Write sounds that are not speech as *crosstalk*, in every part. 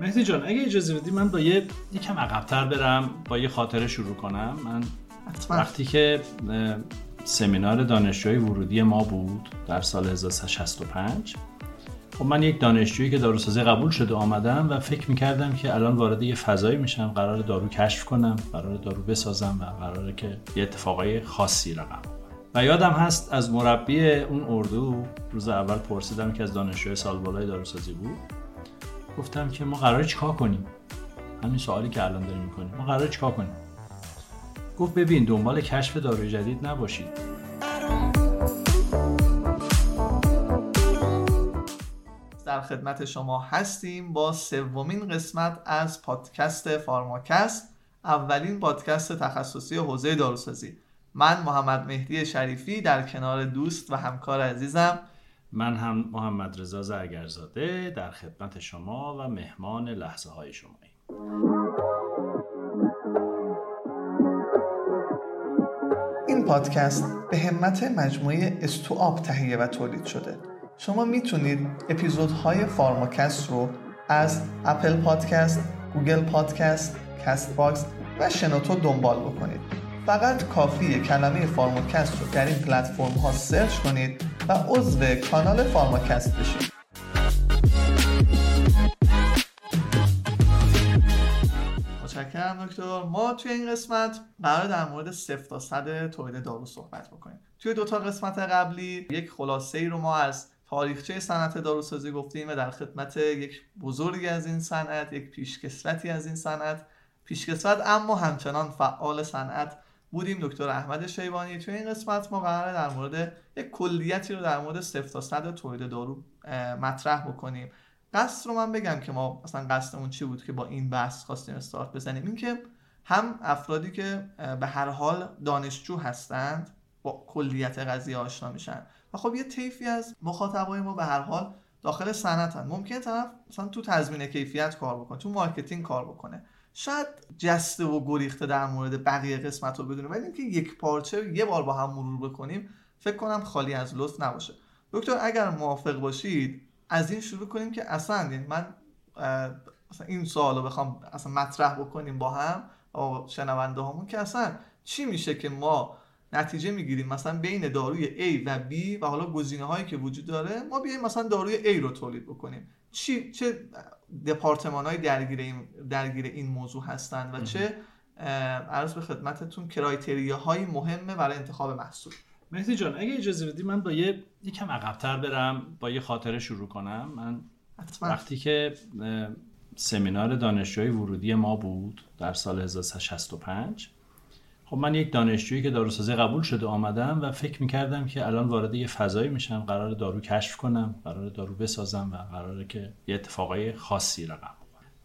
مهدی جان اگه اجازه بدی من با یه یکم عقبتر برم با یه خاطره شروع کنم. من وقتی که سمینار دانشجوی ورودی ما بود در سال 1365 خب من یک دانشجویی که داروسازی قبول شده آمدم و فکر می‌کردم که الان وارد یه فضایی میشم قرار دارو کشف کنم قرار دارو بسازم و قراره که یه اتفاقای خاصی رقم و یادم هست از مربی اون اردو روز اول پرسیدم که از دانشجوی سال بالای داروسازی بود. گفتم که ما قراره چیکار کنیم؟ همین سوالی که الان داریم می‌کنیم. ما قراره چیکار کنیم؟ گفت ببین دنبال کشف داروی جدید نباشید. در خدمت شما هستیم با سومین قسمت از پادکست فارماکست اولین پادکست تخصصی حوزه داروسازی. من محمد مهدی شریفی در کنار دوست و همکار عزیزم من هم محمد رضا زرگرزاده در خدمت شما و مهمان لحظه های شما این پادکست به همت مجموعه استوآپ تهیه و تولید شده. شما می‌تونید اپیزودهای فارماکست رو از Apple Podcast، Google Podcast، Castbox و شنوتو دنبال بکنید. فقط کافیه کلمه فارماکست رو در این پلتفرم ها search کنید و عضو کانال فارماکست بشید متشکرم دکتر. ما توی این قسمت قرار در مورد صفر تا صد تولید دارو صحبت بکنیم. توی دوتا قسمت قبلی یک خلاصه ای رو ما از تاریخچه صنعت داروسازی گفتیم و در خدمت یک بزرگی از این صنعت یک پیشکسوتی از این صنعت. پیشکسوت اما همچنان فعال صنعت بودیم دکتر احمد شیبانی. توی این قسمت ما قراره در مورد یک کلیتی رو در مورد صفر تا صد تولید دارو مطرح بکنیم. قصد رو من بگم که ما مثلا قصدمون چی بود که با این بحث خواستیم استارت بزنیم؟ این که هم افرادی که به هر حال دانشجو هستند با کلیت قضیه آشنا میشن. و خب یه طیفی از مخاطبای ما به هر حال داخل صنعتن. ممکن طرف مثلا تو تضمین کیفیت کار بکنه تو marketing کار بکنه. شاید جسته و گریخته در مورد بقیه قسمت رو بدونه ولی اینکه یک پارچه یه بار با هم مرور بکنیم فکر کنم خالی از لطف نباشه. دکتر اگر موافق باشید از این شروع کنیم که اصلا یعنی من اصلا این سوال رو بخوام اصلا مطرح بکنیم با هم با شنونده همون که اصلا چی میشه که ما نتیجه می‌گیریم؟ مثلا بین داروی A و B و حالا گزینه هایی که وجود داره ما بیایم مثلا داروی A رو تولید بکنیم. چی چه دپارتمان های درگیر این, درگیر این موضوع هستند و چه عرض به خدمتتون کرایتریا های مهمه برای انتخاب محصول. مهدی جان اگه اجازه بدی من با یه یکم عقبتر برم با یه خاطره شروع کنم. من وقتی که سمینار دانشجوی ورودی ما بود در سال 1365 خب من یک دانشجویی که داروسازی قبول شده آمدم و فکر می‌کردم که الان وارد یه فضایی میشم قرار دارو کشف کنم قرار دارو بسازم و قراره که یه اتفاقای خاصی رقم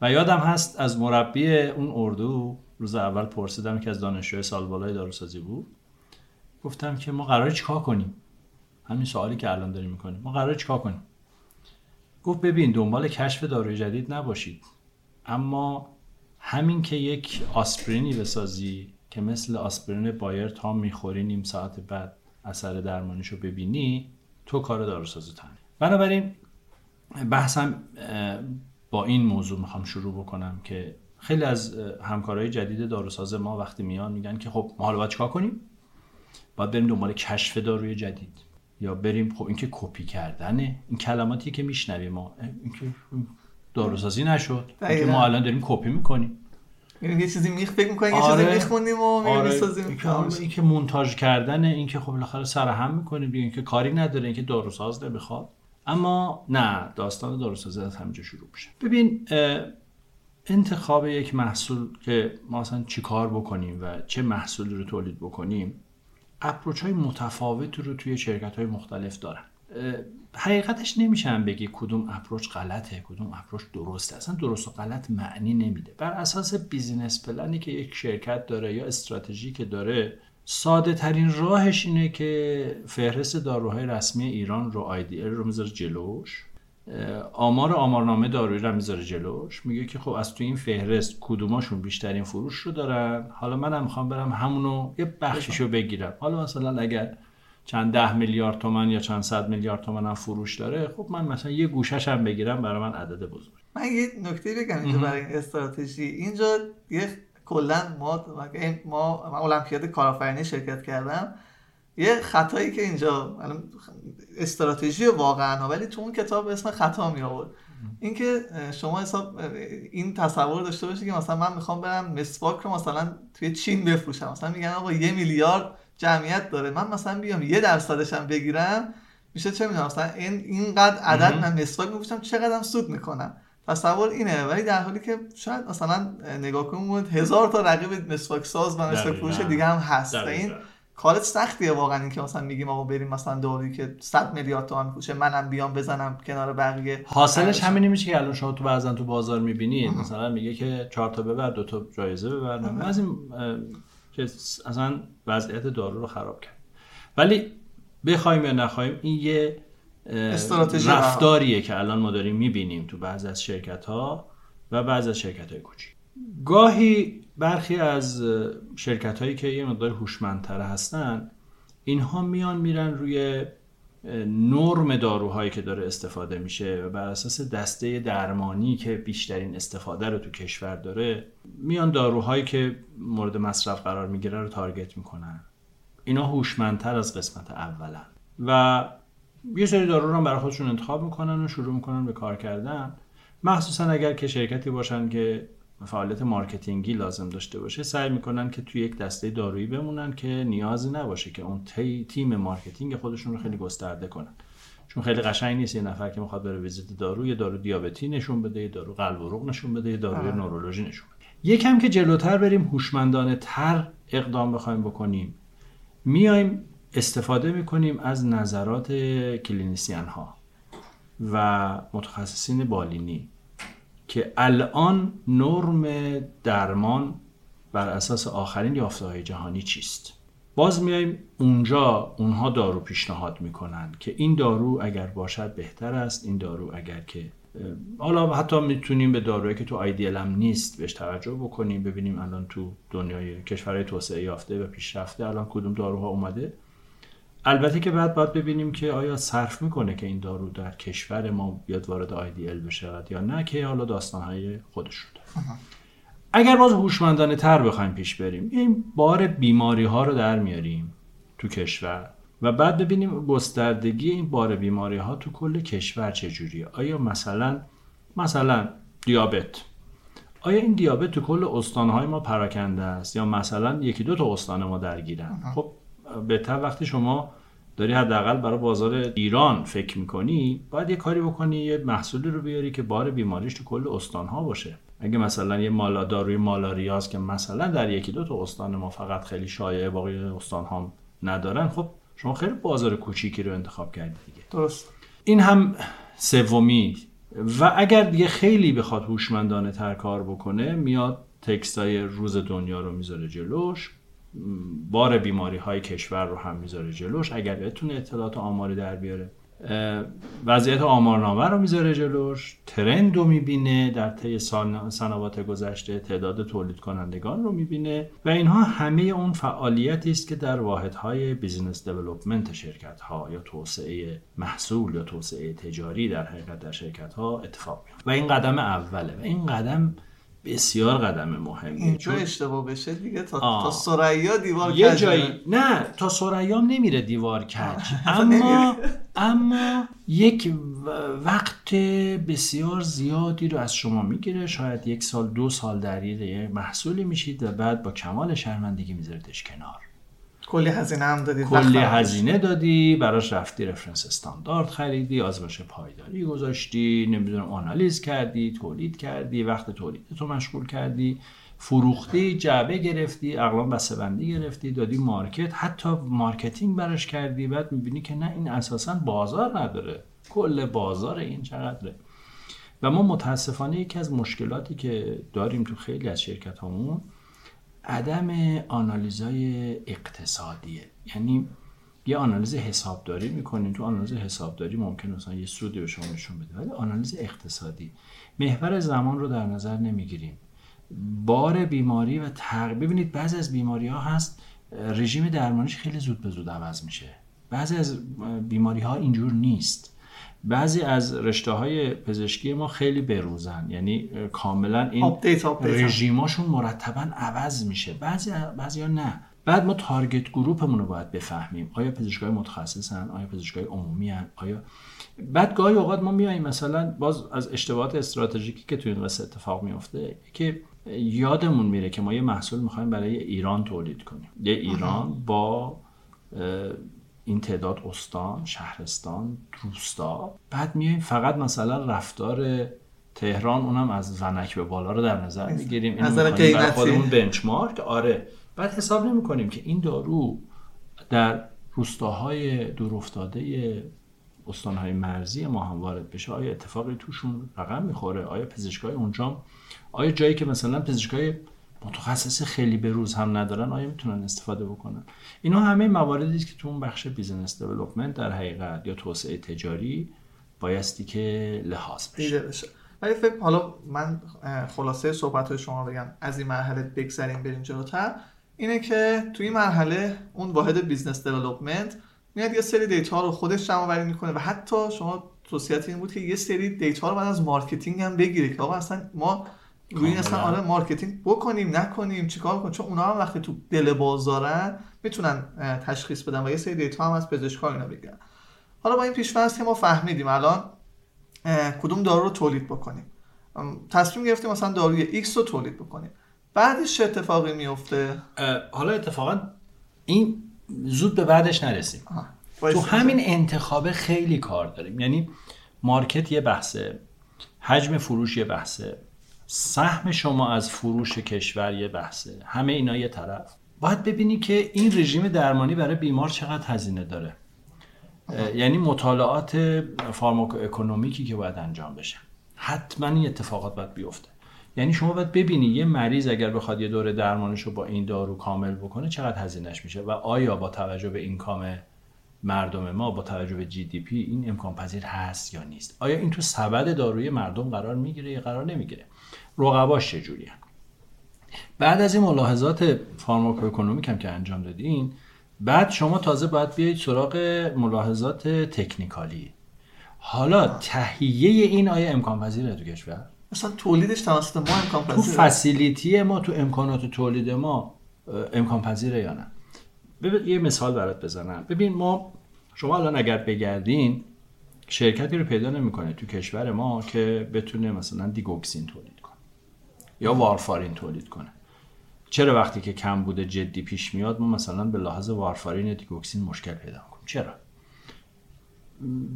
و یادم هست از مربی اون اردو روز اول پرسیدم که از دانشجوی سال بالای داروسازی بود. گفتم که ما قراره چیکار کنیم؟ همین سوالی که الان داریم می‌کنیم. ما قراره چیکار کنیم؟ گفت ببین دنبال کشف داروی جدید نباشید. اما همین که یک آسپرینی بسازی که مثل آسپرین بایر تا می‌خوری نیم ساعت بعد اثر درمانیشو ببینی تو کار داروسازی تن بنابراین بحثم با این موضوع می‌خوام شروع بکنم که خیلی از همکارای جدید داروساز ما وقتی میان میگن که خب ما حالا باید چیکار کنیم؟ باید بریم دنبال کشف داروی جدید. یا بریم خب اینکه کپی کردنه. این کلماتی که میشنویم ما اینکه داروسازی نشد اینکه ما الان داریم کپی می‌کنیم. یه چیزی میخ فکر می‌کنیم یه چیزی آره. می‌خونیم و آره. می‌سازیم این که مونتاژ کردن این که خب بالاخره سر هم می‌کنیم این که کاری نداره این که داروساز نمی‌خواد اما نه داستان داروسازی از همینجا شروع میشه ببین انتخاب یک محصول که ما اصلا چی کار بکنیم و چه محصولی رو تولید بکنیم approach های متفاوت رو توی شرکت های مختلف دارن حقیقتش نمیشم بگی کدوم approach غلطه کدوم approach درسته. اصلا درست و غلط معنی نمیده. بر اساس business plan ی که یک شرکت داره یا استراتژی که داره ساده ترین راهش اینه که فهرست داروهای رسمی ایران رو IDL رو می‌ذاره جلوش. آمار آمارنامه دارویی رو می‌ذاره جلوش. میگه که خب از تو این فهرست کدوماشون بیشترین فروش رو دارن؟ حالا منم می‌خوام برم همونو یه بخشیشو بگیرم. حالا مثلا اگر چند ده میلیارد تومن یا چند صد میلیارد تومن هم فروش داره. خب من مثلا یه گوشش هم بگیرم برای من عدد بزرگ. من یه نکته بگم اینجا برای این استراتژی. اینجا یه کلا ما ما من المپیاد کارآفرینی شرکت کردم. یه خطایی که اینجا استراتژی واقعا ولی تو اون کتاب اسم خطا می آورد. اینکه شما حساب این تصور داشته باشید که مثلا من می‌خوام برم مسواک رو مثلا توی چین بفروشم. مثلا میگن آقا یه میلیارد جمعیت داره. من مثلا بیام یه درصدش هم بگیرم میشه چه می‌دونم مثلا این اینقدر عدد من مسواک میفروشم چقدر سود می‌کنم. تصور اینه. ولی در حالی که شاید مثلا نگاه کنیم هزار تا رقیب مسواک ساز و مسواک فروش دیگه هم هست. این کارت سختیه واقعا اینکه مثلا میگیم آقا بریم مثلا دوری که 100 میلیارد تومان پوشه منم بیام بزنم کنار بقیه. حاصلش همینی میشه که الان شما تو بعضن تو بازار می‌بینید. مثلا میگه که 4 تا ببر دو تا جایزه ببر. از این که اصلا وضعیت دارو رو خراب کرد. ولی بخوایم یا نخوایم این یه رفتاریه که الان ما داریم می‌بینیم تو بعض از شرکت ها و بعض از شرکت های کوچیک. گاهی برخی از شرکت هایی که یه مقدار هوشمندتر هستن اینها میان میرن روی نرم داروهایی که داره استفاده میشه و بر اساس دسته درمانی که بیشترین استفاده رو تو کشور داره میان داروهایی که مورد مصرف قرار می‌گیره رو تارگت می‌کنن. اینا هوشمندتر از قسمت اولن. و یه سری دارو رو برای خودشون انتخاب می‌کنن و شروع می‌کنن به کار کردن. مخصوصا اگر که شرکتی باشن که فعالیت marketing ی لازم داشته باشه سعی می‌کنن که توی یک دسته دارویی بمونن که نیازی نباشه که اون تیم marketing خودشون رو خیلی گسترده کنن. چون خیلی قشنگ نیست یه نفر که می‌خواد بره ویزیت دارو یه دارو دیابتی نشون بده یه دارو قلب و رگ نشون بده یه دارو آره. نورولوژی نشون بده. یکم که جلوتر بریم هوشمندانه تر اقدام بخوایم بکنیم. میایم استفاده می‌کنیم از نظرات کلینیسیان ها و متخصصین بالینی. که الان نرم درمان بر اساس آخرین یافته های جهانی چیست؟ باز میایم اونجا اونها دارو پیشنهاد می‌کنن که این دارو اگر باشد بهتر است این دارو اگر که حالا حتی می‌تونیم به دارویی که تو آیدیل هم نیست بهش توجه بکنیم ببینیم الان تو دنیای کشورهای توسعه یافته و پیشرفته الان کدوم داروها اومده. البته که بعد باید ببینیم که آیا صرف می‌کنه که این دارو در کشور ما بیاد وارد آیدیل بشه یا نه که حالا داستانهای خودش رو اگر باز هوشمندانه تر بخوایم پیش بریم این بار بیماری ها رو در میاریم تو کشور و بعد ببینیم گستردگی این بار بیماری ها تو کل کشور چجوریه. آیا مثلا مثلا دیابت. آیا این دیابت تو کل استانهای ما پراکنده است یا مثلا یکی دو تا استان ما درگیرن؟ خب بهتر وقتی شما داری حداقل برای بازار ایران فکر می‌کنی باید یه کاری بکنی یه محصولی رو بیاری که بار بیماریش تو کل استان ها باشه. اگه مثلا یه مالا داروی مالاریاز که مثلا در یکی دو تا استان ما فقط خیلی شایعه باقی استان ها ندارن خب شما خیلی بازار کوچیکی رو انتخاب کردی دیگه. درست. این هم سومی. و اگر دیگه خیلی بخواد هوشمندانه تر کار بکنه میاد تکستای روز دنیا رو می‌ذاره جلوش. بار بیماری های کشور رو هم می‌ذاره جلوش اگر بتونه اطلاعات آماری در بیاره. وضعیت آمارنامه رو می‌ذاره جلوش ترند رو می‌بینه در طی سنوات گذشته تعداد تولید کنندگان رو می‌بینه و اینها همه اون فعالیتی است که در واحدهای بیزینس دیولپمنت شرکت ها یا توسعه محصول یا توسعه تجاری در حقیقت در شرکت ها اتفاق میفته و این قدم اوله و این قدم بسیار قدم مهمیه اینجا اشتباه بشه دیگه. تا, تا سریا دیوار یه جایی نه تا سریام نمیره دیوار کج. *laughs* اما اما یک وقت بسیار زیادی رو از شما می‌گیره. شاید یک سال دو سال در یه محصولی میشید و بعد با کمال شرمندگی میذارتش کنار. کلی هزینه هم دادی کلی هزینه دادی براش رفتی رفرنس استاندارد خریدی آزمایش پایداری گذاشتی نمی‌دونم آنالیز کردی تولید کردی وقت تولید تو مشغول کردی فروختی جعبه گرفتی اقلام بندی گرفتی دادی market حتی marketing براش کردی بعد می‌بینی که نه این اساسا بازار نداره. کل بازار این چقدره. و ما متاسفانه یکی از مشکلاتی که داریم تو خیلی از شرکت همون عدم آنالیزای اقتصادیه. یعنی یه آنالیز حسابداری می‌کنین تو آنالیز حسابداری ممکن مثلا یه سودی به شما نشون بده ولی آنالیز اقتصادی. محور زمان رو در نظر نمی‌گیریم بار بیماری و تغییر ببینید بعضی از بیماری ها هست رژیم درمانیش خیلی زود به زود عوض میشه. بعضی از بیماری ها اینجور نیست. بعضی از رشته های پزشکی ما خیلی بروزن. یعنی کاملا این رژیماشون مرتبا عوض میشه. بعضی بعضی ها نه. بعد ما تارگت گروپمون رو باید بفهمیم. آیا پزشکای متخصصن؟ آیا پزشکای عمومی هن؟ آیا بعد گاهی اوقات ما میاییم مثلا باز از اشتباهات استراتژیکی که تو این قصه اتفاق میفته که یادمون میره که ما یه محصول می‌خوایم برای ایران تولید کنیم. یه ایران با این تعداد استان شهرستان روستا. بعد میایم فقط مثلا رفتار تهران اونم از ونک به بالا رو در نظر می‌گیریم. این برای خودمون بنچمارک. آره. بعد حساب نمی کنیم که این دارو در روستاهای دورافتاده استانهای مرزی ما هم وارد بشه. آیا اتفاقی توشون رقم می‌خوره؟ آیا پزشکای اونجا آیا جایی که مثلا پزشکای متخصص خیلی به روز هم ندارن آیا می‌تونن استفاده بکنن؟ اینا همه مواردی که تو اون بخش business development در حقیقت یا توسعه تجاری بایستی که لحاظ بشه. ولی فکر حالا من خلاصه صحبت های شما بگم از این مرحله بگذریم بریم جلوتر. اینه که توی این مرحله اون واحد business development میاد یه سری data رو خودش جمع آوری می‌کنه و حتی شما توصیه‌ت این بود که یه سری data رو بعد از marketing هم بگیره که آقا اصلا ما روی اصلا آره marketing بکنیم نکنیم چیکار کنیم؟ چون اونا هم وقتی تو دل بازارن می‌تونن تشخیص بدن و یه سری data هم از پزشکا اینا بگیرن. حالا با این پیش‌فرض که ما فهمیدیم الان کدوم دارو رو تولید بکنیم؟ تصمیم گرفتیم مثلا داروی X رو تولید بکنیم. بعدش چه اتفاقی میفته؟ حالا اتفاقا این زود به بعدش نرسیم. تو همین انتخاب خیلی کار داریم. یعنی مارکت یه بحثه حجم فروش یه بحثه. سهم شما از فروش کشور یه بحثه. همه اینا یه طرف. باید ببینی که این رژیم درمانی برای بیمار چقدر هزینه داره. یعنی مطالعات pharmacoeconomic ی که باید انجام بشه. حتما این اتفاقات باید بیفته. یعنی شما باید ببینی یه مریض اگر بخواد یه دوره درمانش رو با این دارو کامل بکنه چقدر هزینهش میشه و آیا با توجه به income مردم ما با توجه به GDP این امکان پذیر هست یا نیست؟ آیا این تو سبد داروی مردم قرار می‌گیره یا قرار نمی‌گیره؟ رقباش چجوریه بعد از این ملاحظات pharmacoeconomic هم که انجام دادین بعد شما تازه باید بیایید سراغ ملاحظات تکنیکالی. حالا تهیه این آیا امکان پذیره تو کشور؟ مثلا تولیدش توسط ما امکان پذیره. تو فسیلیتی ما تو امکانات تولید ما امکان پذیره یا نه؟ ببین یه مثال برات بزنم. ببین ما شما الان اگر بگردین شرکتی رو پیدا نمی‌کنه تو کشور ما که بتونه مثلا دیگوکسین تولید یا وارفارین تولید کنه. چرا وقتی که کم بوده جدی پیش میاد ما مثلا به لحاظ وارفارین یا دیگوکسین مشکل پیدا کنیم چرا؟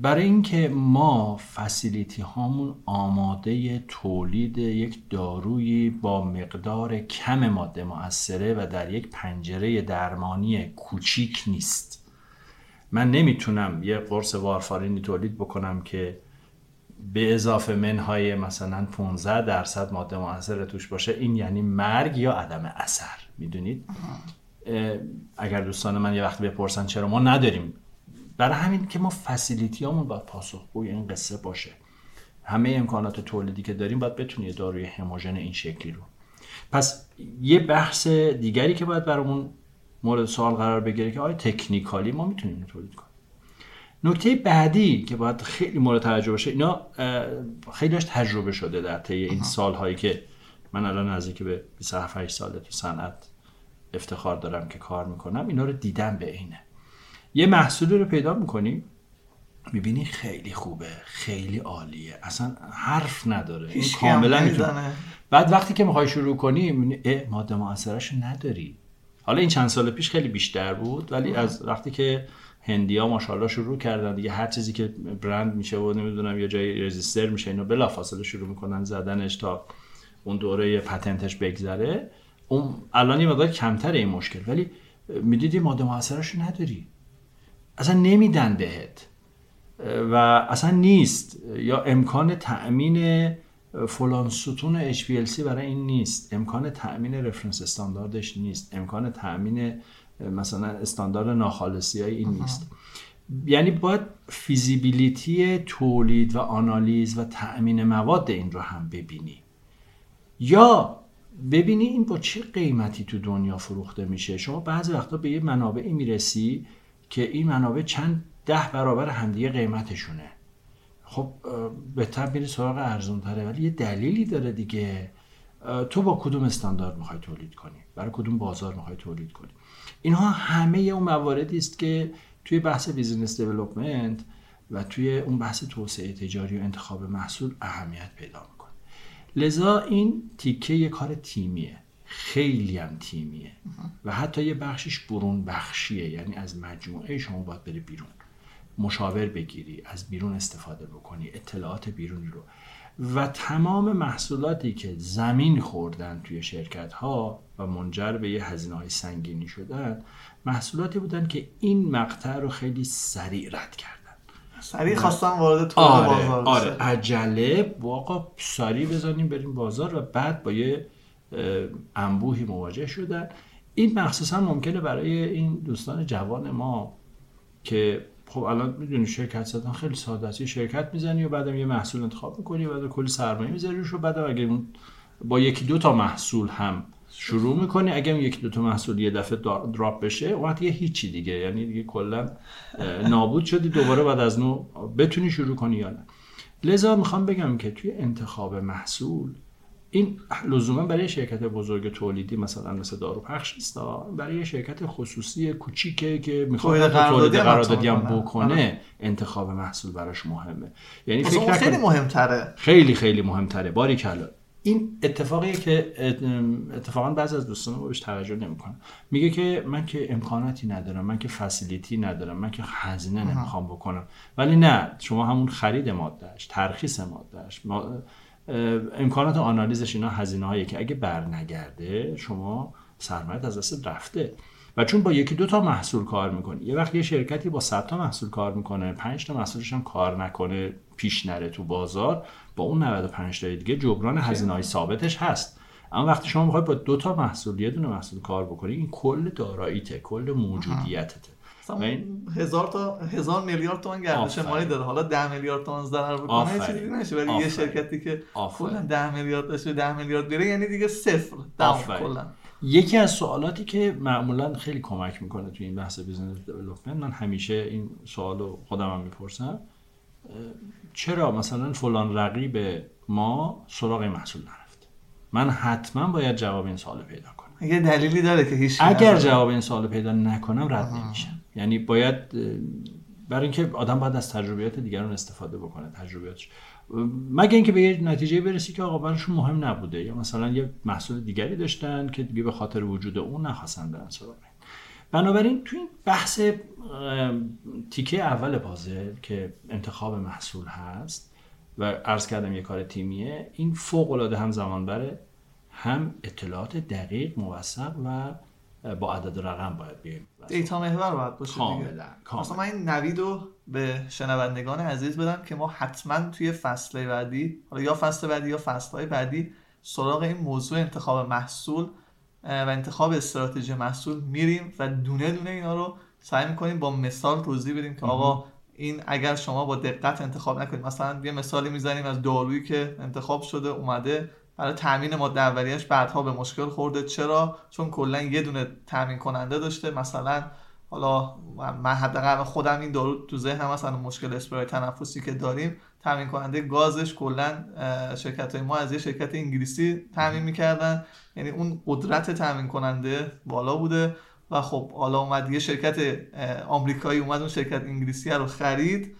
برای اینکه ما فسیلیتی هامون آماده تولید یک دارویی با مقدار کم ماده موثره و در یک پنجره درمانی کوچیک نیست. من نمی‌تونم یه قرص وارفارینی تولید بکنم که به اضافه منهای مثلا 15 درصد ماده موثر توش باشه این یعنی مرگ یا عدم اثر می‌دونید؟ اگر دوستان من یه وقت بپرسن چرا ما نداریم. برای همین که ما فسیلیتی همون باید پاسخگوی این قصه باشه. همه امکانات تولیدی که داریم باید بتونی داروی هموژن این شکلی رو. پس یه بحث دیگری که باید برامون مورد سوال قرار بگیره که آیا تکنیکالی ما می‌تونیم تولید کنیم؟ نکته بعدی که باید خیلی مورد توجه باشه اینا خیلیش تجربه شده در طی این سالهایی که من الان نزدیک به 27 ساله تو صنعت افتخار دارم که کار می‌کنم اینا رو دیدم به اینه یه محصولی رو پیدا می‌کنی می‌بینی خیلی خوبه خیلی عالیه اصلا حرف نداره این کاملا می‌تونه. بعد وقتی که می‌خوای شروع کنی می‌بینی ماده معاصرش نداری. حالا این چند سال پیش خیلی بیشتر بود ولی از وقتی که هندیا ماشاءالله شروع کردن. دیگه هر چیزی که برند میشه و نمی‌دونم یا جای رزیستر میشه اینو بلافاصله شروع می‌کنن زدنش تا اون دوره پتنتش بگذره. اون الان یه مقدار کمتره این مشکل. ولی می‌دیدی ماده معاصرش نداری. اصلا نمیدن بهت. و اصلا نیست. یا امکان تأمین فلان ستون HPLC برای این نیست. امکان تأمین رفرنس استانداردش نیست. امکان تأمین مثلا استاندارد ناخالصی های این نیست. یعنی باید فیزیبیلیتی تولید و آنالیز و تأمین مواد این رو هم ببینی. یا ببینی این با چه قیمتی تو دنیا فروخته میشه. شما بعضی وقتا به یه منابعی می‌رسی که این منابع چند ده برابر همدیگه قیمتشونه. خب بهتر میری سراغ ارزون تره ولی یه دلیلی داره دیگه. تو با کدوم استاندارد می‌خوای تولید کنی؟ برای کدوم بازار می‌خوای تولید کنی؟ اینها همه اون مواردی است که توی بحث بیزینس دیولپمنت و توی اون بحث توسعه تجاری و انتخاب محصول اهمیت پیدا می‌کنه. لذا این تیکه یه کار تیمیه. خیلی هم تیمیه. و حتی یه بخشش برون بخشیه یعنی از مجموعه شما باید بری بیرون. مشاور بگیری از بیرون استفاده بکنی اطلاعات بیرونی رو. و تمام محصولاتی که زمین خوردن توی شرکت ها و منجر به یه هزینه های سنگینی شدن محصولاتی بودن که این مقطع رو خیلی سریع رد کردن. سریع خواستن وارد تو آره، بازار آره. عجله واقعا سریع بزنیم بریم بازار و بعد با یه انبوهی مواجه شدن. این مخصوصا ممکنه برای این دوستان جوان ما که خب الان می‌دونی شرکت زدن خیلی ساده است. شرکت می‌زنی و بعدم یه محصول انتخاب می‌کنی و بعد کلی سرمایه می‌ذاری و بعد اگه با یکی دو تا محصول هم شروع می‌کنی اگه یکی دو تا محصول یه دفعه دراپ بشه وقت یه هیچی دیگه. یعنی دیگه کلا نابود شدی دوباره بعد از نو بتونی شروع کنی یا نه. لذا می‌خوام بگم که توی انتخاب محصول این لزوما برای شرکت بزرگ تولیدی مثلا مثل دارو پخش نیست برای شرکت خصوصی کوچیکه که می‌خواد تولید قراردادی هم بکنه آره. انتخاب محصول براش مهمه. یعنی فکر خیلی مهمتره. خیلی خیلی مهمتره. باری کلا این اتفاقی که اتفاقا بعضی از دوستان ما بهش توجه نمی‌کنن. میگه که من که امکاناتی ندارم من که فسیلیتی ندارم من که هزینه نمی‌خوام بکنم. ولی نه شما همون خرید مادهش ترخیص مادهش امکانات آنالیزش اینا هزینه هایی که اگه برنگرده شما سرمایت از دست رفته. و چون با یکی دو تا محصول کار می‌کنی یه وقت یه شرکتی با 100 تا محصول کار می‌کنه 5 تا محصولش هم کار نکنه پیش نره تو بازار با اون 95 تا دیگه جبران هزینه های ثابتش هست. اما وقتی شما می‌خوای با دو تا محصول یه دونه محصول کار بکنی این کل داراییته کل موجودیتته. هزار تا هزار میلیارد تومان گردش مالی داره. حالا ده میلیارد تومان ضرر بکنه چیزی نشه. ولی یه شرکتی که کلا ده میلیارد داشته ده میلیارد بره یعنی دیگه صفر. کلا. یکی از سوالاتی که معمولا خیلی کمک می‌کنه توی این بحث business development من همیشه این سوالو خودم هم می‌پرسم چرا مثلا فلان رقیب ما سراغ محصول نرفت؟ من حتما باید جواب این سوال پیدا کنم. یه دلیلی داره که هیچ اگر جواب این سوال پیدا نکنم رد نمیشم. یعنی باید برای اینکه آدم باید از تجربیات دیگران استفاده بکنه تجربیاتش. مگه اینکه به یه نتیجه برسی که آقا براشون مهم نبوده. یا مثلا یه محصول دیگری داشتن که دیگه به خاطر وجود اون نخواستن برن سراغ. بنابراین تو این بحث تیکه اول پازل که انتخاب محصول هست و عرض کردم یه کار تیمیه این فوق العاده هم زمان بره هم اطلاعات دقیق موثق و با عدد رقم باید بیایم دیتا محور باید باشه کاملا کاملا. من این نوید رو به شنوندگان عزیز بدم که ما حتما توی فصل بعدی حالا یا فصل بعدی یا فصل بعدی سراغ این موضوع انتخاب محصول و انتخاب استراتژی محصول میریم و دونه دونه اینا رو سعی می‌کنیم با مثال توضیح بدیم که آقا این اگر شما با دقت انتخاب نکنید مثلا یه مثالی می‌زنیم از دارویی که انتخاب شده اومده برای تامین ماده اولیه‌اش بعدها به مشکل خورده. چرا؟ چون کلا یه دونه تامین کننده داشته. مثلا حالا من حداقل خودم این دارو تو ذهنم مثلا مشکل اسپری تنفسی که داریم تامین کننده گازش کلا شرکت های ما از یه شرکت انگلیسی تامین می‌کردن. یعنی اون قدرت تامین کننده بالا بوده. و خب حالا اومد یه شرکت آمریکایی اومد اون شرکت انگلیسی رو خرید.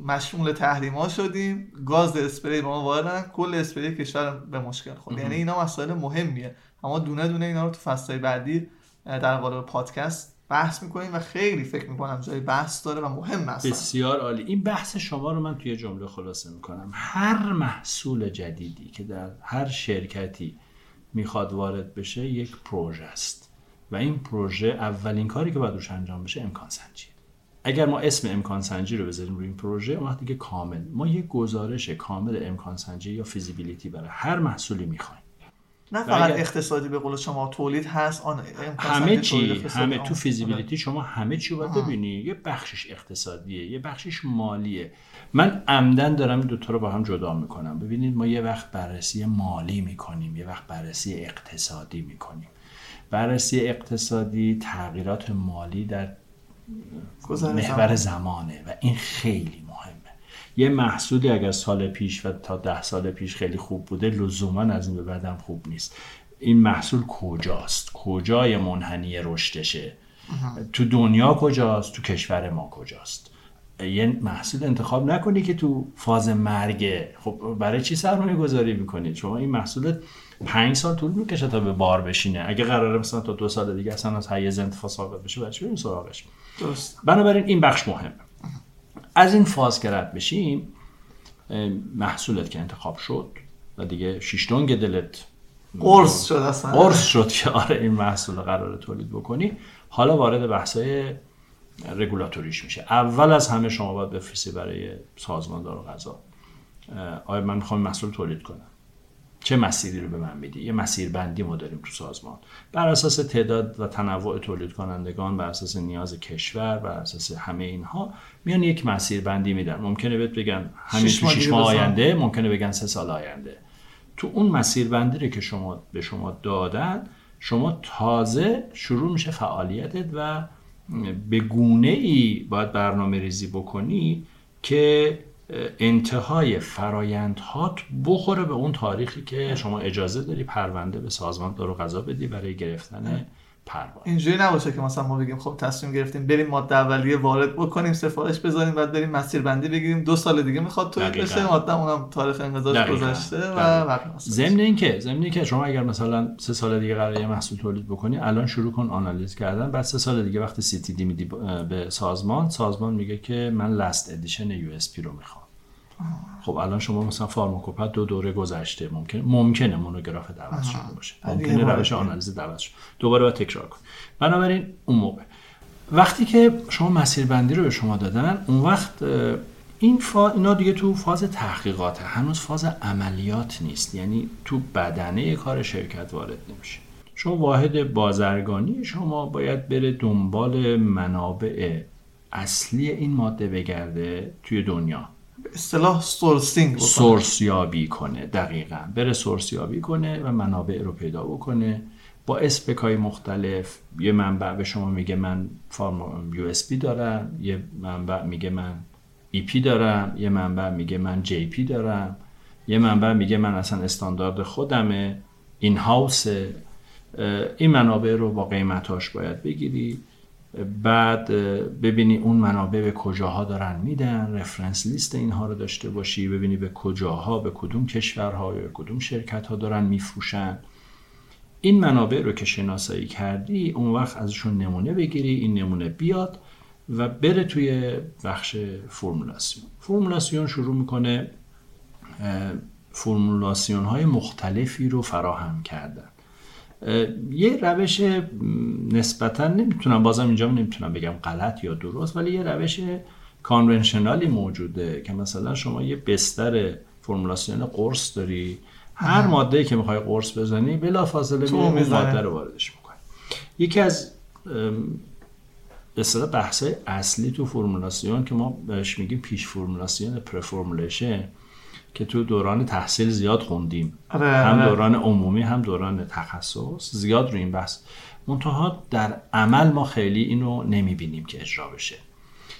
مشمول تحریما شدیم. گاز اسپری به ما واردن کل اسپری کشور به مشکل خورد. یعنی اینا مسائل مهمیه. اما دونه دونه اینا رو تو فصلهای بعدی در قالب پادکست بحث می‌کنیم و خیلی فکر می‌کنم جای بحث داره و مهم است. بسیار عالی. این بحث شما رو من توی جمله خلاصه می‌کنم. هر محصول جدیدی که در هر شرکتی می‌خواد وارد بشه یک پروژه است. و این پروژه اولین کاری که باید روش انجام بشه امکان سنجی اگر ما اسم امکان سنجی رو بذاریم روی این پروژه اون دیگه کامل. ما یک گزارش کامل امکان سنجی یا فیزیبیلیتی برای هر محصولی می‌خوایم. نه فقط اقتصادی به قول شما تولید هست آن همه چی همه تو فیزیبیلیتی شما همه چی باید ببینی. یه بخشش اقتصادیه یه بخشش مالیه. من عمدن دارم این دوتا رو با هم جدا می‌کنم. ببینید ما یه وقت بررسی مالی می‌کنیم یه وقت بررسی اقتصادی می‌کنیم. بررسی اقتصادی تغییرات مالی در محور زمانه و این خیلی مهمه. یه محصولی اگر سال پیش و تا ده سال پیش خیلی خوب بوده لزوما از این به بعدم خوب نیست. این محصول کجاست؟ کجای منحنی رشدشه؟ تو دنیا کجاست؟ تو کشور ما کجاست؟ یه محصول انتخاب نکنی که تو فاز مرگه خب برای چی سرمایه گذاری می‌کنید شما این محصول پنج سال طول می‌کشه تا به بار بشینه. اگه قراره مثلا تا دو سال دیگه اصلا از حیز انتفاع ساقط بشه برای چی بریم سراغش؟ درست. بنابراین این بخش مهمه از این فاز که رد بشیم محصولت که انتخاب شد و دیگه شیشتونگ دلت قرص شد اصلا. قرص شد که آره این محصول قرار تولید بکنی. حالا وارد بحثای رگولاتوریش میشه. اول از همه شما باید بفرستی برای سازمان دارو غذا. آیا من می‌خوام محصول تولید کنم؟ چه مسیری رو به من میدی؟ یه مسیر بندی ما داریم تو سازمان. بر اساس تعداد و تنوع تولید کنندگان بر اساس نیاز کشور بر اساس همه اینها میان یک مسیر بندی میدن. ممکنه بهت بگن همین تو شش ماه آینده ممکنه بگن سه سال آینده. تو اون مسیر بندی رو که شما به شما دادن شما تازه شروع میشه فعالیتت و به گونه ای باید برنامه ریزی بکنی که انتهای فرایندهات بخوره به اون تاریخی که شما اجازه داری پرونده به سازمان دارو غذا بدی برای گرفتن پرواز اینجوری نباشه که مثلا ما بگیم خب تصمیم گرفتیم بریم ماده اولیه وارد بکنیم سفارش بذاریم بعد بریم مسیر بندی بگیریم. دو سال دیگه می‌خواد تولید بشه ماده اونم تاریخ انقضاش گذشته و ضمن اینکه ضمن اینکه شما اگر مثلا سه سال دیگه قراره یه محصول تولید بکنی الان شروع کن آنالیز کردن. بعد سه سال دیگه وقتی سی تی دی میدی به سازمان سازمان میگه که من last edition USP رو می‌خوام. خب الان شما مثلا فارماکوپه‌ت دو دوره گذشته. ممکن ممکنه مونوگراف عوض شده باشه. ممکنه روش آنالیز عوض شده دوباره باید تکرار کنی بنابراین اون موقع. وقتی که شما مسیربندی رو به شما دادن اون وقت این فا... اینا دیگه تو فاز تحقیقات هنوز فاز عملیات نیست. یعنی تو بدنه کار شرکت وارد نمیشه. شما واحد بازرگانی شما باید بره دنبال منابع اصلی این ماده بگرده توی دنیا. اصطلاح sourcing source یابی کنه دقیقا. بره source یابی کنه و منابع رو پیدا بکنه. با spec های مختلف یه منبع به شما میگه من فارم USP دارم یه منبع میگه من EP دارم یه منبع میگه من JP دارم یه منبع میگه من اصلا استاندارد خودمه این هاوس این منابع رو با قیمتاش باید بگیری. بعد ببینی اون منابع به کجاها دارن میدن رفرنس لیست اینها رو داشته باشی ببینی به کجاها به کدوم کشورها یا کدوم شرکت ها دارن میفروشن. این منابع رو که شناسایی کردی اون وقت ازشون نمونه بگیری این نمونه بیاد و بره توی بخش فرمولاسیون. فرمولاسیون شروع می‌کنه فرمولاسیون های مختلفی رو فراهم کردن. یه روش نسبتا نمی‌تونم بازم اینجا نمی‌تونم بگم غلط یا درست ولی یه روش کانونشنالی موجوده که مثلا شما یه بستر فرمولاسیون قرص داری هر ماده که می‌خوای قرص بزنی بلا فاصله اون ماده رو واردش می‌کنی. یکی از به بحث اصلی تو فرمولاسیون که ما بهش میگیم پیش فرمولاسیون preformulation که تو دوران تحصیل زیاد خوندیم. آره، هم آره. دوران عمومی هم دوران تخصص. زیاد رو این بحث. منتها در عمل ما خیلی اینو نمی‌بینیم که اجرا بشه.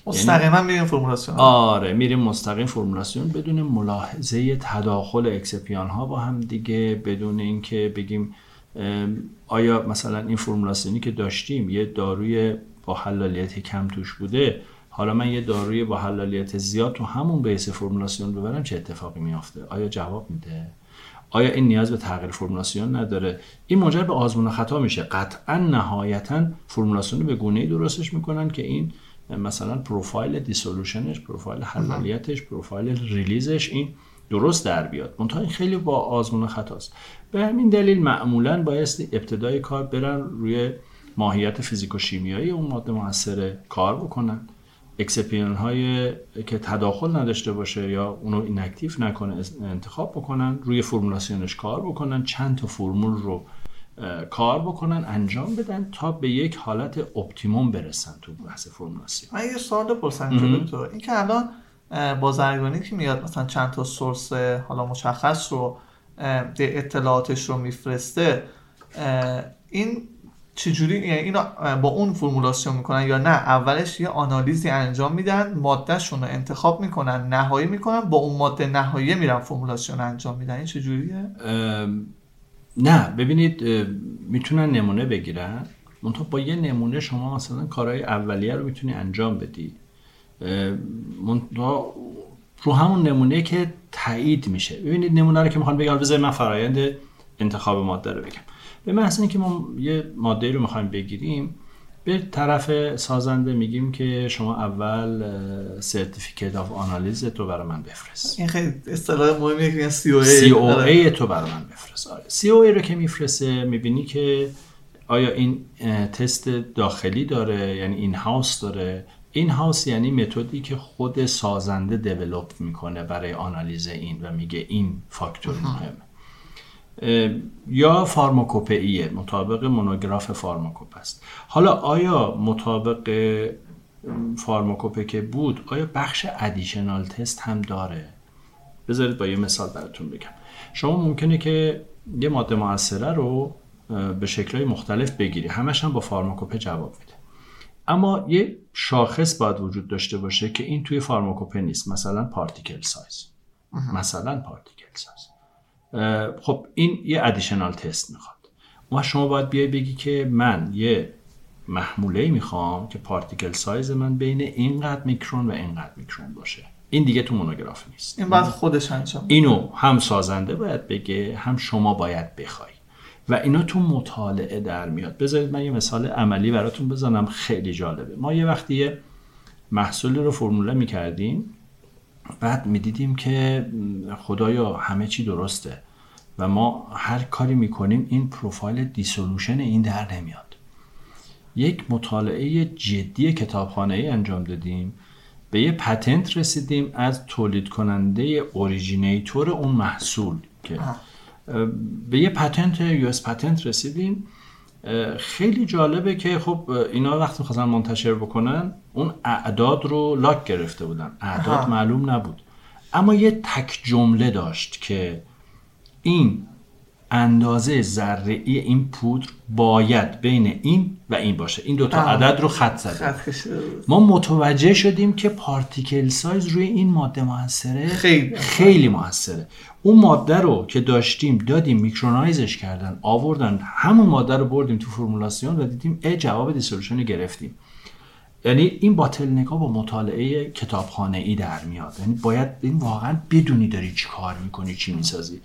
مستقیما یعنی میریم فرمولاسیون. آره میریم مستقیم فرمولاسیون بدون ملاحظه تداخل excipient ها با هم دیگه بدون اینکه بگیم آیا مثلا این فرمولاسیونی که داشتیم یه داروی با حلالیت کم توش بوده حالا من یه داروی با حلالیت زیاد تو همون بیس فرمولاسیون ببرم چه اتفاقی میافته؟ آیا جواب میده؟ آیا این نیاز به تغییر فرمولاسیون نداره؟ این منجر به آزمون خطا میشه. قطعا نهایتا فرمولاسیون به گونه ای درستش می‌کنن که این مثلا پروفایل دیسولوشنش پروفایل حلالیتش پروفایل ریلیزش این درست در بیاد. منتها این خیلی با آزمون خطاست. به همین دلیل معمولا بایستی ابتدای کار برن روی ماهیت فیزیکوشیمیایی اون ماده موثر کار بکنن. excipient های که تداخل نداشته باشه یا اونو inactive نکنه انتخاب بکنن روی فرمولاسیونش کار بکنن چند تا فرمول رو کار بکنن انجام بدن تا به یک حالت optimum برسن تو بحث فرمولاسیون. من یه سوال بپرسم تو. این که الان بازرگانی که میاد مثلا چند تا source حالا مشخص رو اطلاعاتش رو میفرسته این چجوری یعنی اینا با اون فرمولاسیون می‌کنن یا نه اولش یه آنالیزی انجام میدن مادهشون رو انتخاب می‌کنن نهایی می‌کنن با اون ماده نهایی میرن فرمولاسیون انجام میدن. این چجوریه؟ نه ببینید می‌تونن نمونه بگیرن. منتها با یه نمونه شما مثلا کارهای اولیه رو می‌تونی انجام بدی. منتها رو همون نمونه که تایید میشه. ببینید نمونه رو که می‌خوام بگم بذار من فرایند انتخاب ماده رو بگم. به محض اینکه ما یه ماده رو می‌خوایم بگیریم به طرف سازنده میگیم که شما اول certificate of analysis تو برای من بفرست. این خیلی اصطلاح مهمیه که سی او سی او ای تو برای من بفرست. آره. COA رو که میفرسته می‌بینی که آیا این تست داخلی داره؟ یعنی in-house داره؟ این هاوس یعنی متدی که خود سازنده دیولپ می‌کنه برای آنالیز این و میگه این فاکتور مهمه. یا فارماکوپئیه مطابق مونوگراف فارماکوپ است. حالا آیا مطابق فارماکوپه که بود آیا بخش ادیشنال تست هم داره؟ بذارید با یه مثال براتون بگم. شما ممکنه که یه ماده موثره رو به شکلهای مختلف بگیری. همش هم با فارماکوپه جواب میده. اما یه شاخص باید وجود داشته باشه که این توی فارماکوپه نیست. مثلا particle size مثلا particle size خب این یه additional test می‌خواد. و شما باید بیای بگی که من یه محموله می‌خوام که particle size من بین اینقدر میکرون و اینقدر میکرون باشه. این دیگه تو مونوگراف نیست. این باید خودش انجام اینو هم سازنده باید بگه هم شما باید بخوای. و اینا تو مطالعه در میاد. بذارید من یه مثال عملی براتون بزنم خیلی جالبه. ما یه وقتی یه محصولی رو فرموله می‌کردیم. بعد می‌دیدیم که خدایا همه چی درسته و ما هر کاری می‌کنیم این پروفایل dissolution این در نمیاد. یک مطالعه جدی کتابخانه ای انجام دادیم به یه patent رسیدیم از تولید کننده originator اون محصول که به یه patent US patent رسیدیم. خیلی جالبه که خب اینا وقتی خواستن منتشر بکنن اون اعداد رو لاک گرفته بودن. اعداد معلوم نبود. اما یه تک جمله داشت که این اندازه ذره این پودر باید بین این و این باشه. این دوتا عدد رو خط زده. ما متوجه شدیم که particle size روی این ماده موثره. خیلی. خیلی موثره. اون ماده رو که داشتیم دادیم micronize ش کردن آوردن همون ماده رو بردیم تو فرمولاسیون و دیدیم ای جواب dissolution گرفتیم. یعنی این bottleneck ها با مطالعه کتابخانه ای در میاد. یعنی باید این واقعا بدونی داری چی کار می‌کنی چی می‌سازی.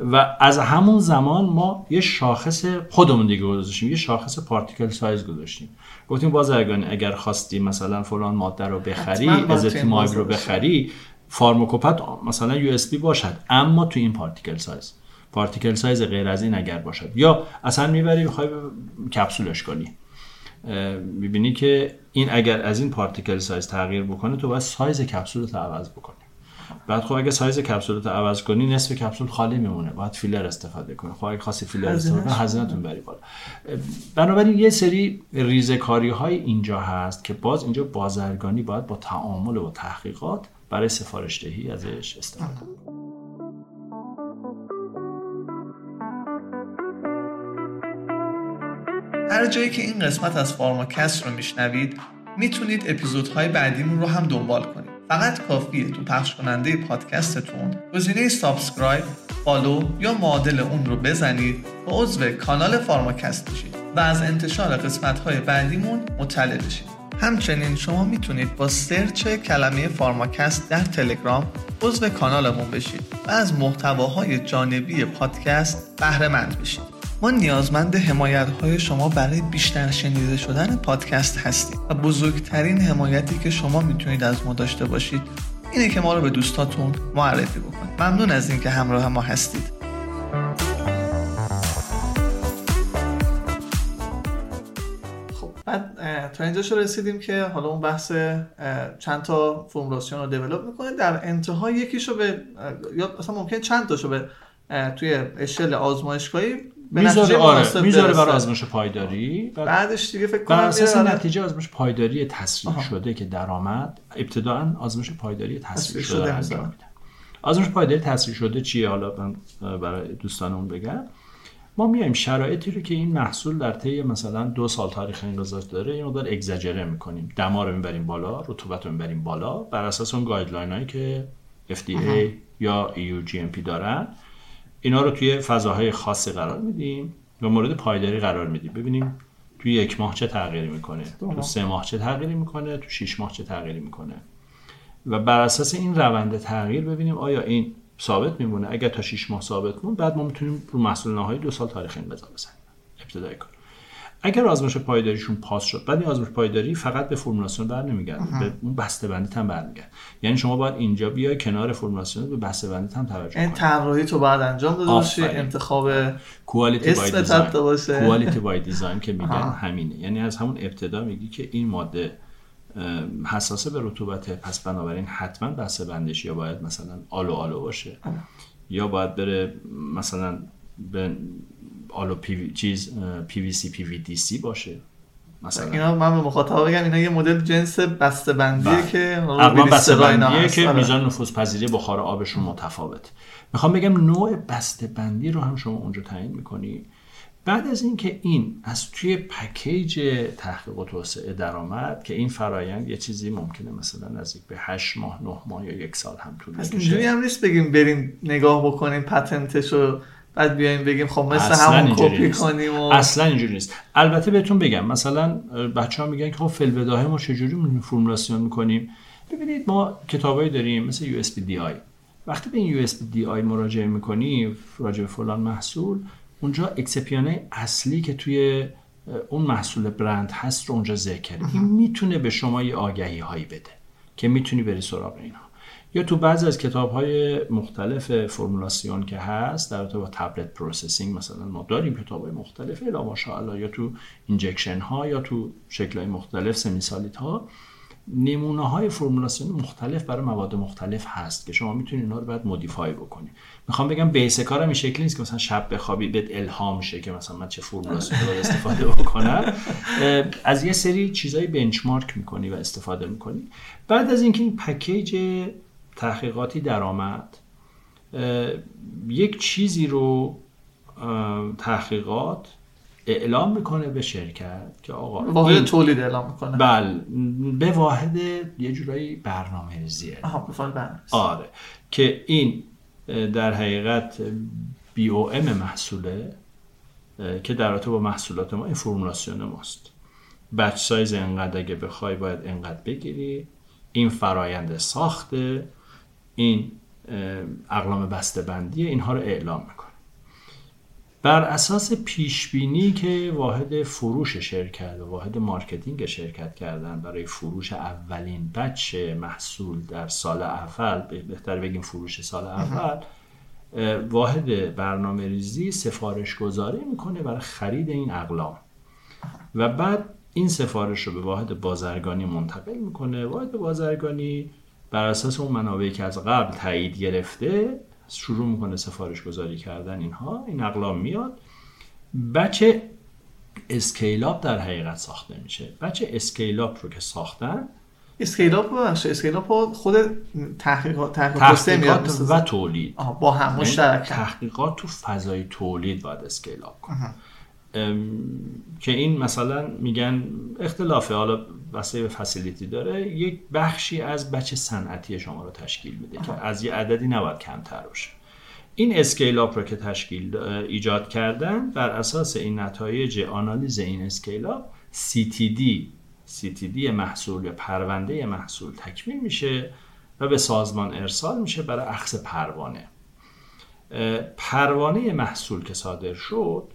و از همون زمان ما یه شاخص خودمون دیگه گذاشتیم یه شاخص particle size گذاشتیم. گفتیم بازرگانی اگر خواستی مثلا فلان ماده رو بخری ازتیمایب رو بخری فارماکوپه‌ت مثلا US باشد اما تو این particle size particle size غیر از این اگر باشد. یا اصلا می‌بری می‌خوای کپسولش کنی می‌بینی که این اگر از این particle size تغییر بکنه تو باید سایز کپسول رو عوض بکنی. بعد خب اگه سایز کپسول رو عوض کنی نصف کپسول خالی میمونه. باید فیلر استفاده کنی. خب اگه خاصی فیلر استفاده کنی هزینه‌تون بری بالا. بنابراین یه سری ریزکاری های اینجا هست که باز اینجا بازرگانی باید با تعامل و تحقیقات برای سفارش دهی ازش استفاده کنی. هر جایی که این قسمت از فارماکست رو میشنوید می‌تونید اپیزودهای بعدیمون رو هم دنبال کنید. فقط کافیه تو پخش کننده پادکستتون. گزینه subscribe follow یا معادل اون رو بزنید و عضو کانال فارماکست بشید و از انتشار قسمت های بعدیمون مطلع بشید. همچنین شما می‌تونید با سرچ کلمه فارماکست در تلگرام عضو کانالمون بشید و از محتواهای جانبی پادکست بهره مند بشید. ما نیازمند حمایت های شما برای بیشتر شنیده شدن پادکست هستیم و بزرگترین حمایتی که شما می‌تونید از ما داشته باشید اینه که ما رو به دوستاتون معرفی بکنید. ممنون از اینکه همراه ما هستید. خب بعد تا اینجا رسیدیم که حالا اون بحث چند تا فرمولاسیون رو دیولپ می‌کنه. در انتها یکیشو به یا اصلا ممکن چند تاشو به توی اشل آزمایشگاهی می‌ذاره آره می‌ذاره برای آزمایش پایداری. بعدش دیگه فکر کنم بر اساس نتیجه آزمایش پایداری تصریح شده که درآمد ابتداء آزمایش پایداری تصریح شده, شده انجام میدن. آزمایش پایداری تصریح شده چیه؟ حالا من برای دوستانمون بگم. ما میایم شرایطی رو که این محصول در طی مثلا دو سال تاریخ انقضاض داره این مقدار اگزاجره می‌کنیم. دما رو می‌بریم بالا رطوبت رو می‌بریم بالا بر اساس اون گایدلاین هایی که FDA یا EU GMP دارن. اینا رو توی فضاهای خاصی قرار میدیم و مورد پایداری قرار میدیم. ببینیم توی یک ماه چه تغییری می‌کنه. تو سه ماه چه تغییری می‌کنه. تو شش ماه چه تغییری می‌کنه. و بر اساس این روند تغییر ببینیم آیا این ثابت میمونه؟ اگر تا 6 ماه ثابت مون بعد ما می‌تونیم رو محصول نهایی دو سال تاریخ انقضا بزنیم. ابتدای کار. اگر آزمایش پایداریشون پاس شد بعد این آزمایش پایداری فقط به فرمولاسیون برنمیگرده به اون بسته بندی هم برمیگرده یعنی شما باید اینجا بیای کنار فرمولاسیون به بسته بندی هم توجه این طراحی تو بعد انجام داده باشی انتخاب quality by design quality by design که میگن همینه. یعنی از همون ابتدا میگی که این ماده حساسه به رطوبت. پس بنابراین حتما بسته بندش یا باید مثلا Alu Alu باشه یا باید بره مثلا به Alu P چیز پی وی سی پی وی دی سی باشه. مثلا. اینا من به مخاطب بگم اینا یه مدل جنس بسته بندیه بله. که بسته بندیه که آره. میزان نفوذ پذیری بخار آبشون متفاوت می‌خوام بگم نوع بسته بندی رو هم شما اونجا تعیین می‌کنی. بعد از اینکه این از توی پکیج تحقیق و توسعه درآمد که این فرایند یه چیزی ممکنه مثلا نزدیک به 8 ماه 9 ماه یا یک سال هم طول بکشه اینجوری هم نیست بگیم بریم نگاه بکنیم پتنتش رو بعد بیایم بگیم خب مثل همون کپی کنیم و... اصلا اینجوری نیست. البته بهتون بگم مثلا بچه ها میگن که خب فل ما چجوری فرمولاسیون می‌کنیم؟ ببینید ما کتابایی داریم مثل USP وقتی به این USP مراجعه می‌کنی راجع فلان محصول اونجا اکسپیانه اصلی که توی اون محصول برند هست رو اونجا ذکر این می‌تونه به شما یه آگاهی هایی بده که می‌تونی بری سراغ اینها. یا تو بعضی از کتاب های مختلف فرمولاسیون که هست در با tablet processing مثلا ما داریم کتاب های مختلف الا ماشاءالله یا تو injection ها یا تو شکل های مختلف semisolid ها نمونه های فرمولاسیون مختلف برای مواد مختلف هست که شما می‌تونید اینا رو بعد modify بکنید می‌خوام بگم base کارم این شکلی نیست که مثلا شب بخوابی بهت الهام شه که مثلا من چه فرمولاسیون رو استفاده *laughs* بکنم. از یه سری چیزای benchmark می‌کنی و استفاده می‌کنی. بعد از اینکه این پکیج تحقیقاتی درآمد. یک چیزی رو تحقیقات اعلام می‌کنه به شرکت که آقا واحد تولید اعلام می‌کنه. بله به واحد یه جورایی برنامه ریزیه آره که این در حقیقت بی او ام محصوله که در رابطه با محصولات ما این فرمولاسیون ماست. بچ سایز انقدر اگه بخوای باید انقدر بگیری. این فرایند ساخته. این اقلام بسته بندی اینها رو اعلام می‌کنه. بر اساس پیش بینی که واحد فروش شرکت و واحد marketing شرکت کردن برای فروش اولین batch محصول در سال اول بهتر بگیم فروش سال اول واحد برنامه ریزی سفارش گذاری می‌کنه برای خرید این اقلام. و بعد این سفارش رو به واحد بازرگانی منتقل می‌کنه. واحد بازرگانی بر اساس اون منابعی که از قبل تایید گرفته شروع می‌کنه سفارش گذاری کردن اینها این اقلام میاد. batch scale up در حقیقت ساخته میشه. batch scale up رو که ساختن scale up باشه scale up خود تحقیقات تحقیقات و تولید. با هم یعنی مشترک تحقیقات تو فضای تولید باید scale up کنه. که این مثلا میگن اختلافه. حالا وابسته به facility داره. یک بخشی از batch صنعتی شما رو تشکیل میده که از یه عددی نباید کمتر باشه. این scale up رو که تشکیل ایجاد کردن بر اساس این نتایج آنالیز این scale up CTD CTD محصول یا پرونده محصول تکمیل میشه و به سازمان ارسال میشه برای اخذ پروانه. پروانه محصول که صادر شد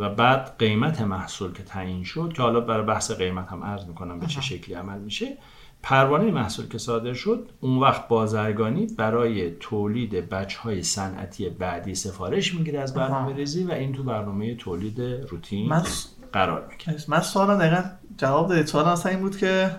و بعد قیمت محصول که تعیین شد که حالا برای بحث قیمت هم عرض می‌کنم به چه شکلی عمل میشه. پروانه محصول که صادر شد اون وقت بازرگانی برای تولید بچه های صنعتی بعدی سفارش می‌گیره از برنامه ریزی و این تو برنامه تولید روتین قرار می‌گیره. من سوالا دقیقا جواب دادید سوال اصلا این بود که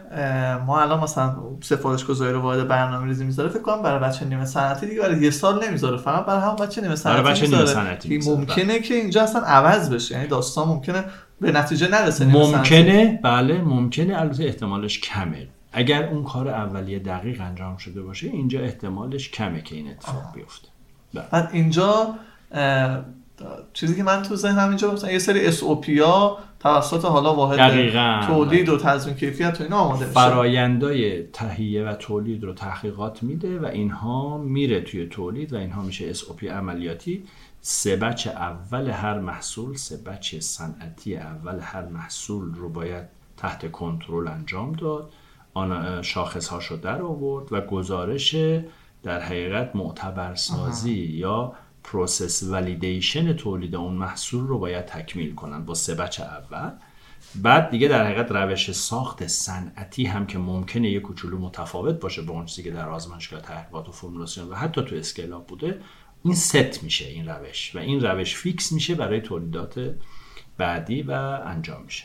ما الان مثلا سفارش گذاری رو وارد برنامه ریزی می‌ذاره فکر کنم برای بچه نیمه صنعتی دیگه برای یه سال نمی‌ذاره فقط برای هم بچه نیمه صنعتی برای بچه نیمه صنعتی ممکنه که اینجا اصلا عوض بشه یعنی داستان ممکنه به نتیجه نرسه ممکنه بله ممکنه البته احتمالش کمه. اگر اون کار اولیه دقیق انجام شده باشه اینجا احتمالش کمه که این اتفاق بیفته. بله. بعد اینجا چیزی که من تو ذهنم اینجا مثلا یه سری اس او توسط حالا واحد تولید و تضمین کیفیت و اینا آماده میشه. فرایندای تهیه و تولید رو تحقیقات میده و اینها میره توی تولید و اینها میشه او عملیاتی. سه batch اول هر محصول سه batch صنعتی اول هر محصول رو باید تحت کنترل انجام داد. آن شاخص هاشو در آورد و گزارش در حقیقت معتبرسازی یا process validation تولید اون محصول رو باید تکمیل کنن با سه batch اول. بعد دیگه در حقیقت روش ساخت صنعتی هم که ممکنه یه کوچولو متفاوت باشه با اون چیزی که در آزمایشگاه تحقیقات و فرمولاسیون و حتی تو scale بوده این ست میشه این روش و این روش fix میشه برای تولیدات بعدی و انجام میشه.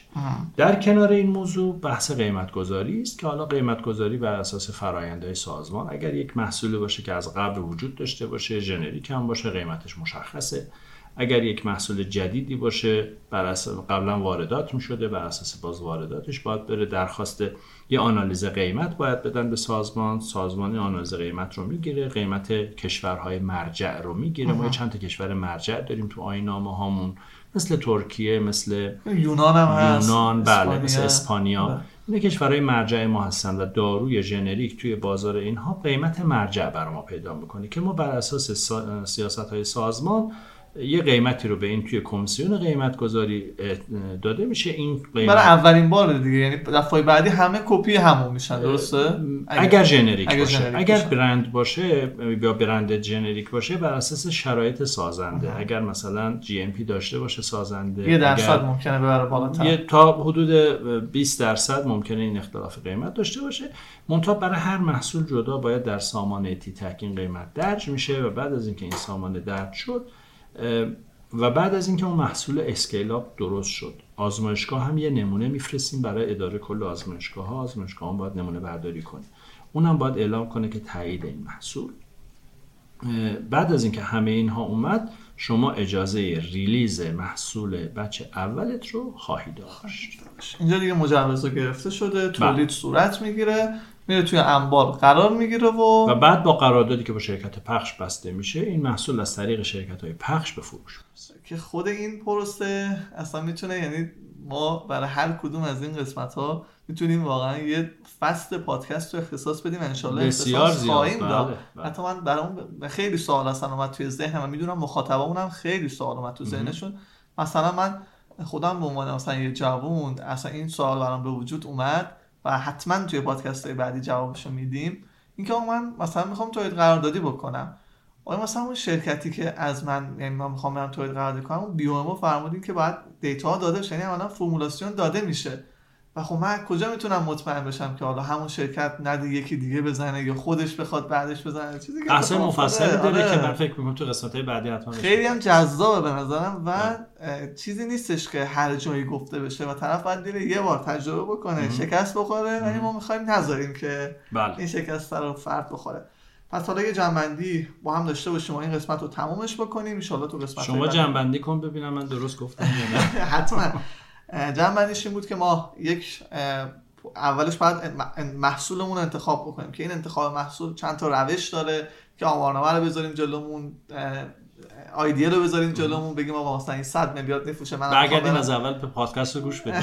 در کنار این موضوع بحث قیمت گذاری است که حالا قیمت گذاری بر اساس فرایندهای سازمان اگر یک محصول باشه که از قبل وجود داشته باشه ژنریک هم باشه قیمتش مشخصه. اگر یک محصول جدیدی باشه بر اساس قبلا واردات می‌شده بر اساس باز وارداتش باید بره. درخواست یه آنالیز قیمت باید بدن به سازمان. سازمان آنالیز قیمت رو می‌گیره قیمت کشورهای مرجع رو می‌گیره. ما چند تا کشور مرجع داریم تو آیین‌نامه هامون مثل ترکیه مثل یونان هم هست یونان بله مثل اسپانیا بله. این کشورهای مرجع ما هستن و داروی ژنریک توی بازار اینها قیمت مرجع برای ما پیدا می‌کنه که ما بر اساس سیاست های سازمان یه قیمتی رو به این توی کمیسیون قیمت گذاری داده میشه این قیمت. برای اولین بار دیگه یعنی دفعه بعدی همه کپی همون میشن درسته؟ اگر ژنریک باشه. generic اگر برند باشه یا برند ژنریک باشه بر اساس شرایط سازنده. اگر مثلا GMP داشته باشه سازنده. یه درصد ممکنه ببره بالاتر. یه تا حدود 20 درصد ممکنه این اختلاف قیمت داشته باشه. منتها برای هر محصول جدا باید در سامانه تی این قیمت درج میشه و بعد از اینکه این سامانه درج شد و بعد از اینکه اون محصول اسکیل درست شد. آزمایشگاه هم یه نمونه میفرستیم برای اداره کل آزمایشگاه ها آزمایشگاه هم باید نمونه برداری کنه. اونم باید اعلام کنه که تایید این محصول. بعد از اینکه همه اینها اومد شما اجازه ریلیز محصول بچه اولت رو خواهی داشت. اینجا دیگه مجوز گرفته شده تولید بله. صورت می‌گیره. میره توی انبار قرار می‌گیره و و بعد با قراردادی که با شرکت پخش بسته میشه این محصول از طریق شرکت های پخش به فروش که خود این پروسه اصلا می‌تونه یعنی ما برای هر کدوم از این قسمت ها می‌تونیم واقعا یه فست پادکست رو اختصاص بدیم. انشالله بسیار خواهیم داد. بله، بله. حتی من برام خیلی سوال اصلا اومد توی ذهنم. و می‌دونم مخاطبمون هم خیلی سوال اومد تو ذهنشون. مثلا من خودم به عنوان مثلا یه جوون اصلا این سوال برام به وجود اومد. و حتما توی پادکست های بعدی جوابشو میدیم. اینکه من مثلا می‌خوام تولید قراردادی بکنم. آیا مثلا اون شرکتی که از من یعنی من می‌خوام برم تولید قراردادی کنم اون بیومو فرمودین که باید دیتا داده بشه. یعنی الان فرمولاسیون داده میشه. و خب من کجا می‌تونم مطمئن بشم که حالا همون شرکت نده یکی دیگه بزنه یا خودش بخواد بعدش بزنه؟ چیزی که اصلا مفصلی داره آره. که من فکر می‌کنم تو قسمت بعدی حتما خیلی هم جذابه به نظرم و چیزی نیستش که هر جایی گفته بشه و طرف باید دیره یه بار تجربه بکنه شکست بخوره ولی ما می‌خوایم نذاریم که بله. این شکست رو فرد بخوره. پس حالا یه جنبندی با هم داشته باشیم و این قسمت رو تمومش بکنیم. ان تو قسمت شما جنبندی کن ببینم من درست گفتم *laughs* حتما. جمع این بود که ما یک اولش باید محصولمون انتخاب بکنیم که این انتخاب محصول چند تا روش داره که آمارنامه رو بذاریم جلومون آیدیه رو بذاریم جلومون بگیم آقا مثلا این 100 میلیارد میفروشه من برگردیم از اول به پادکست رو گوش بدیم *laughs*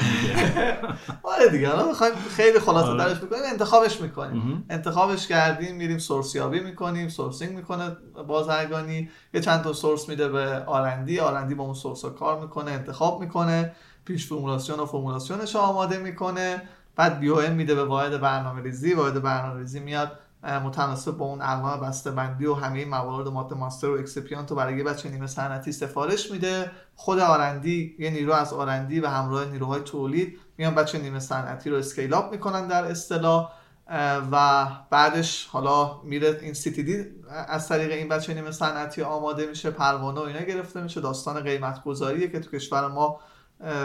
آره دیگه الان می‌خوایم خیلی خلاصه آره. درش بکنیم انتخابش می‌کنیم. انتخابش کردیم میریم source یابی می‌کنیم sourcing می‌کنه بازرگانی یه چند تا source میده به R&D R&D با اون source کار می‌کنه انتخاب می‌کنه. پیش فرمولاسیون و فرمولاسیونش آماده می‌کنه. بعد بیو میده به واحد برنامه ریزی واحد برنامه ریزی میاد متناسب با اون انواع بسته بندی و همه موارد ماده موثره و excipient رو برای یه batch نیمه صنعتی سفارش میده. خود R&D یه نیرو از R&D و همراه نیروهای تولید میان batch نیمه صنعتی رو scale up می‌کنن در اصطلاح. و بعدش حالا میره این CTD از طریق این batch نیمه صنعتی آماده میشه پروانه و اینا گرفته میشه. داستان قیمت گذاریه که تو کشور ما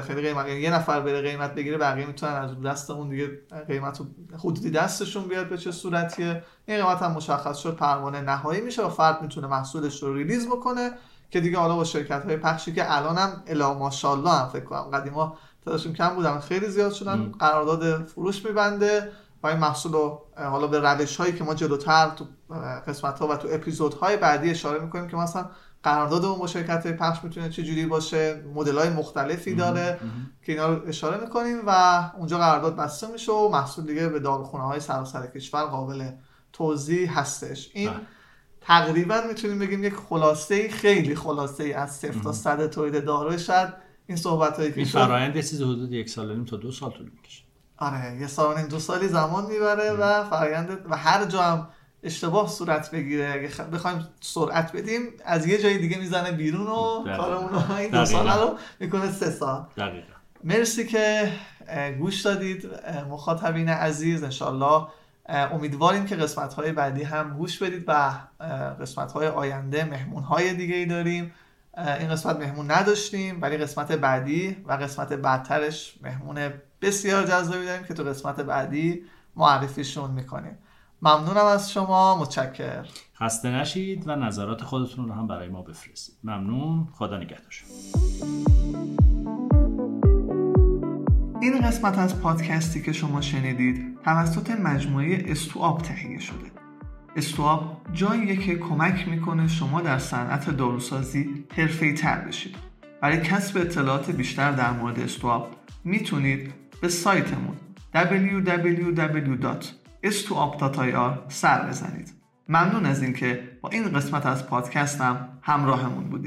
خیلی قیمت یه نفر بره قیمت بگیره بقیه می‌تونن از دست اون دیگه قیمت حدودی دستشون بیاد به چه صورتیه. این قیمت هم مشخص شد پروانه نهایی میشه و فرد می‌تونه محصولش رو release بکنه که دیگه حالا با شرکت های پخشی که الان هم الا ماشاءالله هم فکر کنم قدیما تعدادشون کم بودن خیلی زیاد شدن قرارداد فروش میبنده و این محصول رو حالا به روش هایی که ما جلوتر تو قسمت ها و تو اپیزودهای بعدی اشاره می‌کنیم که مثلا قرارداد با شرکت پخش می‌تونه چه جوری باشه؟ مدل های مختلفی داره که اینا رو اشاره می‌کنیم و اونجا قرارداد بسته میشه و محصول دیگه به داروخونه های سراسر کشور قابل توضیح هستش. این بله. تقریبا می‌تونیم بگیم یک خلاصه خیلی خلاصه ای از صفر تا صد تولید دارو. شد این صحبت هایی که این فرایند یه چیز حدود یک سال نیم تا دو سال طول می‌کشه. آره یه سال نیم دو سالی زمان می‌بره و فرایند و هر جا هم اشتباه صورت بگیره. اگه بخوایم سرعت بدیم از یه جای دیگه می‌زنه بیرون و کارمون رو این دو سال رو می‌کنه سه سال. دقیقا. مرسی که گوش دادید مخاطبین عزیز. انشالله امیدواریم که قسمت های بعدی هم گوش بدید و قسمت های آینده مهمون های دیگه ای داریم این قسمت مهمون نداشتیم ولی قسمت بعدی و قسمت بعدترش مهمون بسیار جذابی داریم که تو قسمت بعدی معرفیشون می‌کنیم. ممنونم از شما متشکر خسته نشید و نظرات خودتون رو هم برای ما بفرستید. ممنون. خدا نگهدار. این قسمت از پادکستی که شما شنیدید توسط مجموعه استواب تهیه شده. استواب جاییه که کمک می‌کنه شما در صنعت داروسازی حرفه‌ای تر بشید. برای کسب اطلاعات بیشتر در مورد استواب می‌تونید به سایتمون www.estuap.ir سر بزنید. ممنون از اینکه با این قسمت از پادکستم همراهمون بودید.